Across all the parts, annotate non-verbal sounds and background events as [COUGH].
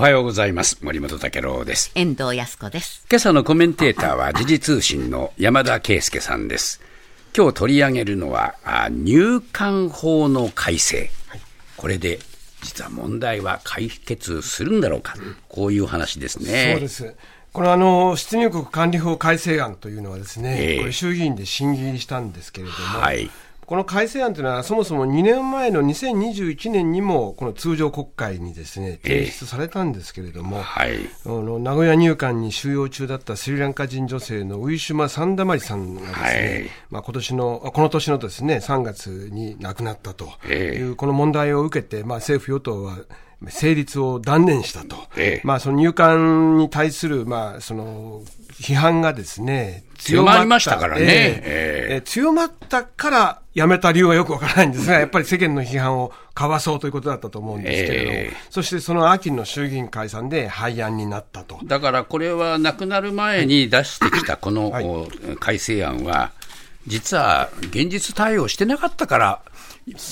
おはようございます。森本武郎です。遠藤康子です。今朝のコメンテーターは時事通信の山田圭介さんです。今日取り上げるのは、あ入管法の改正。これで、実は問題は解決するんだろうか。こういう話ですね。そうです。このあの出入国管理法改正案というのはですね、ええこれ衆議院で審議入りしたんですけれども、はい。この改正案というのはそもそも2年前の2021年にもこの通常国会にですね提出されたんですけれども、はい。あの名古屋入管に収容中だったスリランカ人女性のウィシュマ・サンダマリさんがですね、はい。まあ今年のあこの年のですね3月に亡くなったとええ。いうこの問題を受けて、まあ、政府・与党は成立を断念したと、ええ。まあ、その入管に対する、まあ、その批判がですね強まりましたからね。ええ。強まったからやめた理由はよくわからないんですが、やっぱり世間の批判をかわそうということだったと思うんですけれども、ええ。そしてその秋の衆議院解散で廃案になったと。だからこれは亡くなる前に出してきた [COUGHS] この、改正案は、実は現実対応してなかったから、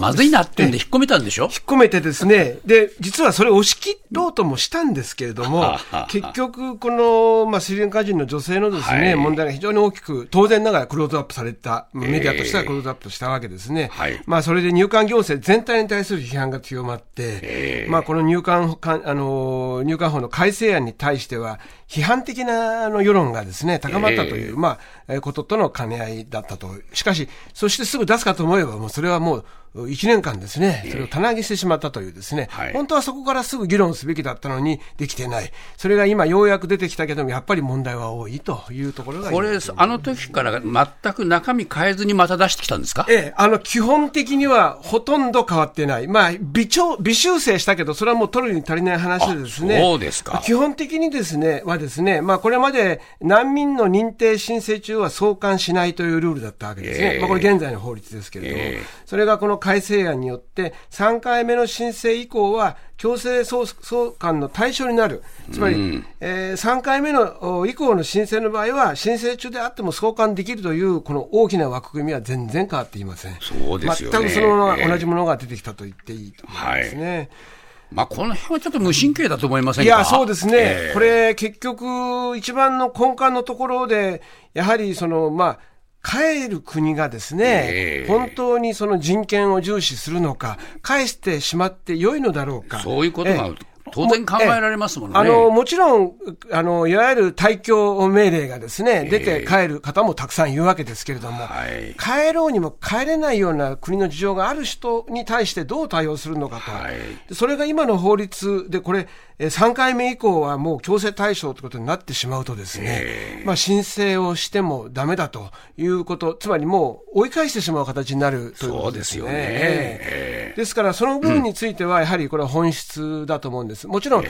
まずいなってんで引っ込めたんでしょ？[LAUGHS] 引っ込めてですね、で、実はそれを押し切ろうともしたんですけれども結局、この、まあ、スリランカ人の女性のですね、はい。問題が非常に大きく、当然ながらクローズアップされた、メディアとしてはクローズアップしたわけですね。はい。まあ、それで入管行政全体に対する批判が強まって、ええ。まあ、この入管か、あの、入管法の改正案に対しては、批判的なあの世論がですね、高まったという、まあ、えーこととの兼ね合いだったと。しかし、そしてすぐ出すかと思えば、もうそれはもう、1年間ですね、それを棚上げしてしまったというですね、はい本当はそこからすぐ議論すべきだったのにできてない。それが今ようやく出てきたけども、やっぱり問題は多いというところがこれ、あの時から全く中身変えずにまた出してきたんですか？ええ、あの、基本的にはほとんど変わってない。まあ、微調、微修正したけど、それはもう取るに足りない話でですね。あそうですか基本的にですね、はですね、まあ、これまで難民の認定申請中は送還しないというルールだったわけですね。ええまあ、これ現在の法律ですけれども、ええそれがこの改正案によって、3回目の申請以降は、強制送送還の対象になる。つまり、えー3回目のお以降の申請の場合は、申請中であっても送還できるという、この大きな枠組みは全然変わっていません。そうですよね全くその同じものが出てきたと言っていいと思いますね。まあ、この辺はちょっと無神経だと思いませんいかや、そうですね、ええ。これ、結局、一番の根幹のところで、やはりその、まあ、帰る国がですね、ええ。本当にその人権を重視するのか、返してしまって良いのだろうか。そういうことがええ当然考えられますものね。あの、もちろん、あの、いわゆる退去命令がですね、出て帰る方もたくさんいるわけですけれども、はい帰ろうにも帰れないような国の事情がある人に対してどう対応するのかと。はいでそれが今の法律で、これ、えー3回目以降はもう強制対象ということになってしまうとですね、まあ申請をしてもダメだということ、つまりもう追い返してしまう形になるということですよね。そうですよねええですから、その部分については、やはりこれは本質だと思うんです。もちろん、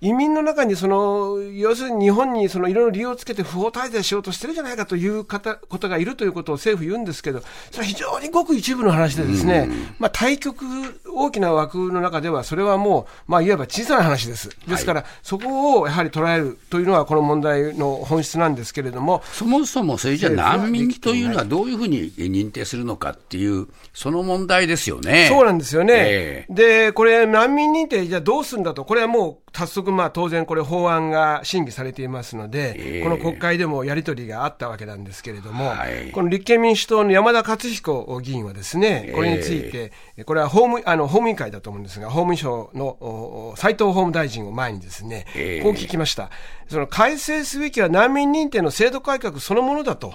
移民の中にその、要するに日本にそのいろいろ理由をつけて不法滞在しようとしてるじゃないかという方ことがいるということを政府言うんですけど、それは非常にごく一部の話でですね、まあ対極、大きな枠の中では、それはもう、まあいわば小さな話です。ですから、そこをやはり捉えるというのは、この問題の本質なんですけれども、そもそもそれじゃ難民というのはどういうふうに認定するのかっていう、その問題ですよね。そうなんですよね。えで、これ、難民認定、じゃあどうするんだと、これはもう、早速、まあ、当然、これ、法案が審議されていますので、ええ。この国会でもやり取りがあったわけなんですけれども、はい。この立憲民主党の山田勝彦議員はですね、これについて、これは法務あの法務委員会だと思うんですが、法務省のお斉藤法務大臣を前にですね、ええ。こう聞きました。その改正すべきは難民認定の制度改革そのものだと。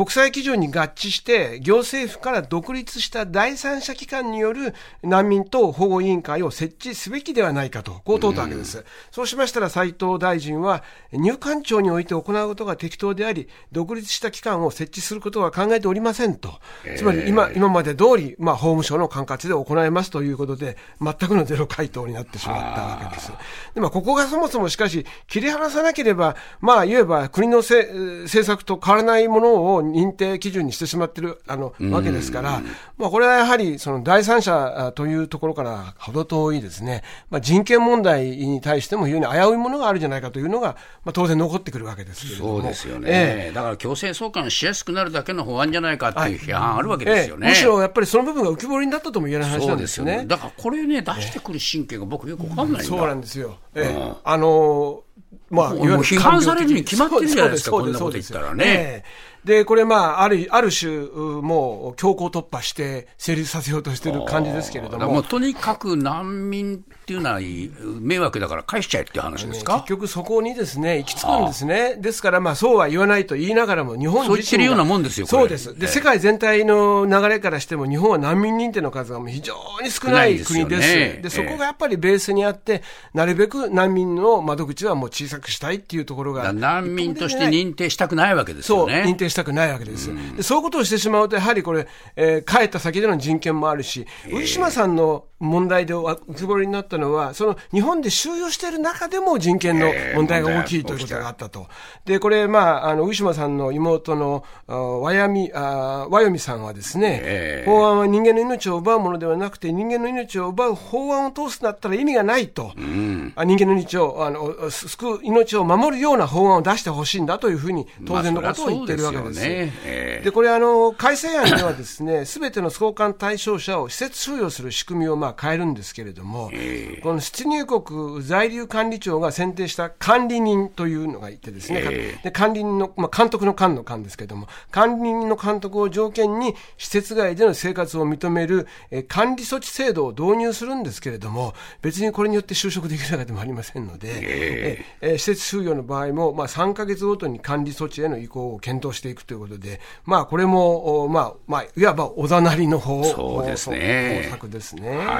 国際基準に合致して、行政府から独立した第三者機関による難民等保護委員会を設置すべきではないかと、こう問うたわけです。そうしましたら斉藤大臣は、入管庁において行うことが適当であり、独立した機関を設置することは考えておりませんと。つまり今、今まで通り、まあ、法務省の管轄で行いますということで、全くのゼロ回答になってしまったわけです。でまあ、ここがそもそもしかし、切り離さなければ、まあ、言えば国のせ政策と変わらないものを認定基準にしてしまってるあのわけですから、まあ、これはやはりその第三者というところから程遠いですね、まあ、人権問題に対しても非常に危ういものがあるんじゃないかというのが、まあ、当然残ってくるわけですけれども。そうですよね、えー、だから強制送還しやすくなるだけの法案じゃないかっていう批判あるわけですよね、はいえ。ー、むしろやっぱりその部分が浮き彫りになったとも言えない話なんですよね。よね。だからこれね、出してくる神経が僕、よくわかんないんだ、そうなんですよ。えー、あのまあ、批判されるに決まってるじゃないですか、こんなこと言ったらね。で、これ、まあ、ある、ある種、もう、強行突破して成立させようとしてる感じですけれども。もとにかく難民っていうのは迷惑だから返しちゃえっていう話ですか、結局そこにですね、行き着くんですね。ですから、まあ、そうは言わないと言いながらも、日本自身そう言ってるようなもんですよ、そうです。で、世界全体の流れからしても、日本は難民認定の数が非常に少ない国です。で、ね、そこがやっぱりベースにあって、なるべく難民の窓口はもう小さくしたいっていうところが。難民として認定したくないわけですよね。そう、認定したくないわけです。でそういうことをしてしまうと、やはりこれ、えー、帰った先での人権もあるし、ウィシュマさんの問題で浮き彫りになったのは、その日本で収容している中でも人権の問題が大きいということがあったと。で、これ、まあ、あの、ウィシュマさんの妹のワヤミ、あワヨミさんはですね、法案は人間の命を奪うものではなくて、人間の命を奪う法案を通すんだったら意味がないと。うん、人間の命を、あの、救う命を守るような法案を出してほしいんだというふうに、当然のことを言ってるわけです。まあ、で、ね、これ、あの、改正案ではですね、すべての送還対象者を施設収容する仕組みを、まあ、変えるんですけれども、えー、この出入国在留管理庁が選定した管理人というのがいてですね、えー、で管理人の、まあ、監督の官の官ですけれども、管理人の監督を条件に施設外での生活を認める、えー、管理措置制度を導入するんですけれども、別にこれによって就職できるわけでもありませんので、えー、えー、施設収容の場合も、まあ、3か月ごとに管理措置への移行を検討していくということで、まあ、これも、まあまあ、いわばおざなりの方そうですね。方策ですね。はい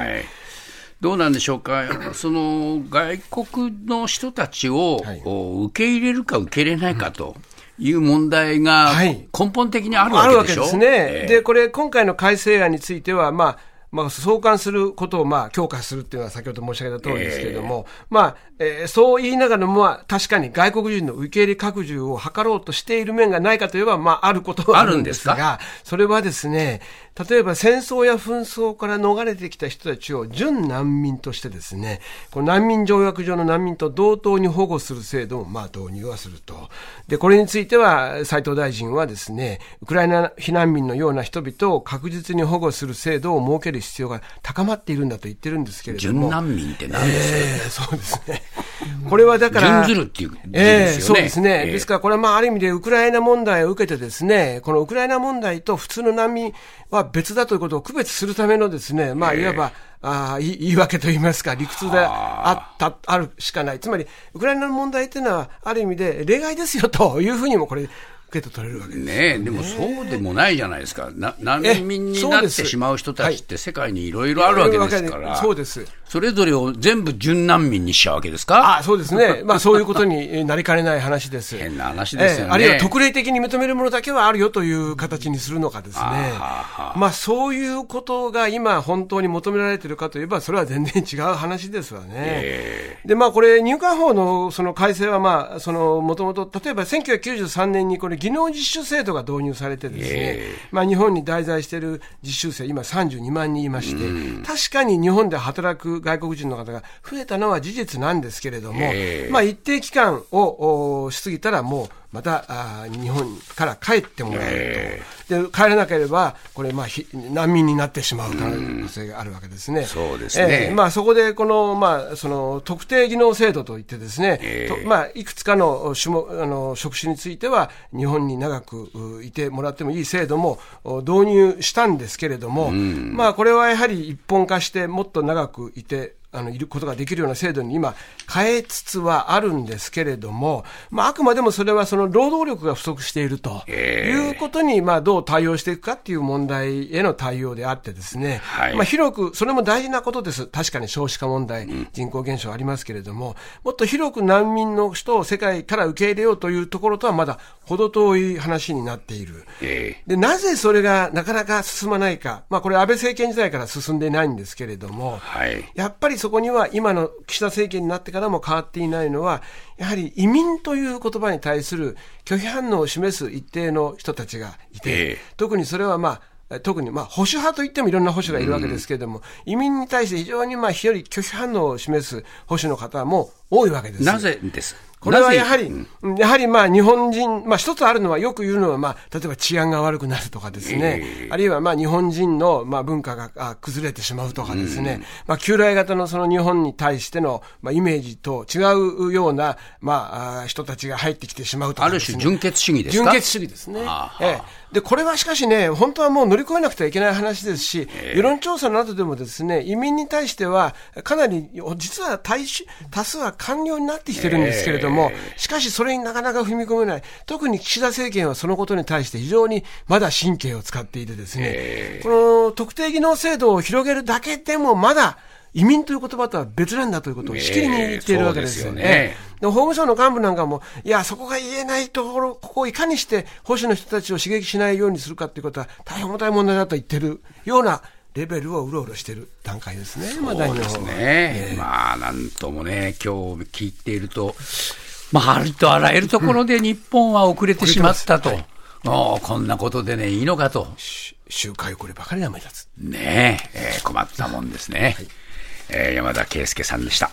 どうなんでしょうか、その外国の人たちを、はい、受け入れるか受け入れないかと。いう問題が根本的にあるわけでしょ、はい、あるわけですね。えー、で、これ、今回の改正案については、まあ、まあ、送還することをまあ強化するっていうのは先ほど申し上げた通りですけれども、えー、まあ、えー、そう言いながらも、確かに外国人の受け入れ拡充を図ろうとしている面がないかといえば、まあ、あることはあるんですが、それはですね、例えば戦争や紛争から逃れてきた人たちを準難民としてですね、この難民条約上の難民と同等に保護する制度をまあ導入はすると。で、これについては斉藤大臣はですね、ウクライナ避難民のような人々を確実に保護する制度を設ける必要が高まっているんだと言ってるんですけれども。準難民って何ですか、えー、そうですね。これはだから。準ずるっていう、ね、えー、そうですね。えー、ですからこれはまあある意味でウクライナ問題を受けてですね、このウクライナ問題と普通の難民は別だということを区別するためのですね、まあ、いわば、あ言い訳といいますか、理屈であった、あるしかない。つまり、ウクライナの問題っていうのは、ある意味で例外ですよというふうにもこれ、受け取れるわけですね。でもそうでもないじゃないですか、な難民になってしまう人たちって世界にいろいろあるわけですから、そうです。それぞれを全部準難民にしちゃうわけですか？あそうですね、[LAUGHS] まあ、そういうことになりかねない話です。変な話ですよね、あるいは特例的に認めるものだけはあるよという形にするのかですね、まあ、そういうことが今、本当に求められているかといえば、それは全然違う話ですわね。えー、で、まあ、これ、入管法のその改正は、まあ、その、もともと、例えば1993年にこれ、技能実習制度が導入されてですね、えー、まあ、日本に滞在している実習生、今32万人いまして、確かに日本で働く外国人の方が増えたのは事実なんですけれども、えー、まあ、一定期間をし過ぎたらもう、またあ日本から帰ってもらうと、えー、で帰らなければ、これ、まあ、難民になってしまう可能性があるわけですね。そうですね、えー、まあ、そこでこの、まあ、その特定技能制度といってですね、えー、まあ、いくつかの種目あの職種については、日本に長くいてもらってもいい制度も導入したんですけれども、まあ、これはやはり一本化して、もっと長くいてあの、いることができるような制度に今変えつつはあるんですけれども、まあ、あくまでもそれはその労働力が不足しているということに、まあ、どう対応していくかっていう問題への対応であってですね、はい、まあ、広く、それも大事なことです。確かに少子化問題、人口減少ありますけれども、もっと広く難民の人を世界から受け入れようというところとはまだ程遠い話になっている。で、なぜそれがなかなか進まないか。まあ、これ安倍政権時代から進んでいないんですけれども、はい、やっぱりそこには今の岸田政権になってからも変わっていないのは、やはり移民という言葉に対する拒否反応を示す一定の人たちがいて、ええ特にそれはまあ、特にまあ保守派といってもいろんな保守がいるわけですけれども、移民に対して非常にまあ非常に拒否反応を示す保守の方も多いわけです。なぜですこれはやはり、やはりまあ日本人、まあ一つあるのはよく言うのは、まあ例えば治安が悪くなるとかですね、ええ。あるいはまあ日本人のまあ文化があ崩れてしまうとかですね、まあ旧来型のその日本に対してのまあイメージと違うようなまああ人たちが入ってきてしまうとかある。種純血主義ですか？純血主義ですね。で、これはしかしね、本当はもう乗り越えなくてはいけない話ですし、世論調査の後でもですね、移民に対しては、かなり、実は大衆多数は官僚になってきてるんですけれども、しかしそれになかなか踏み込めない。特に岸田政権はそのことに対して非常にまだ神経を使っていてですね、この特定技能制度を広げるだけでもまだ、移民という言葉とは別なんだということをしきりに言っているわけですよね。ええそうですよねで法務省の幹部なんかも、いや、そこが言えないところ、ここをいかにして保守の人たちを刺激しないようにするかということは、大変重たい問題だと言ってるようなレベルをうろうろしている段階ですね、まだそうですね。まあ、なんともね、今日聞いていると、まあ、ありとあらゆるところで日本は遅れてしまったと。もうこんなことでね、いいのかと。し周回こればかりが目立つ。ねええー困ったもんですね。えー山田圭介さんでした。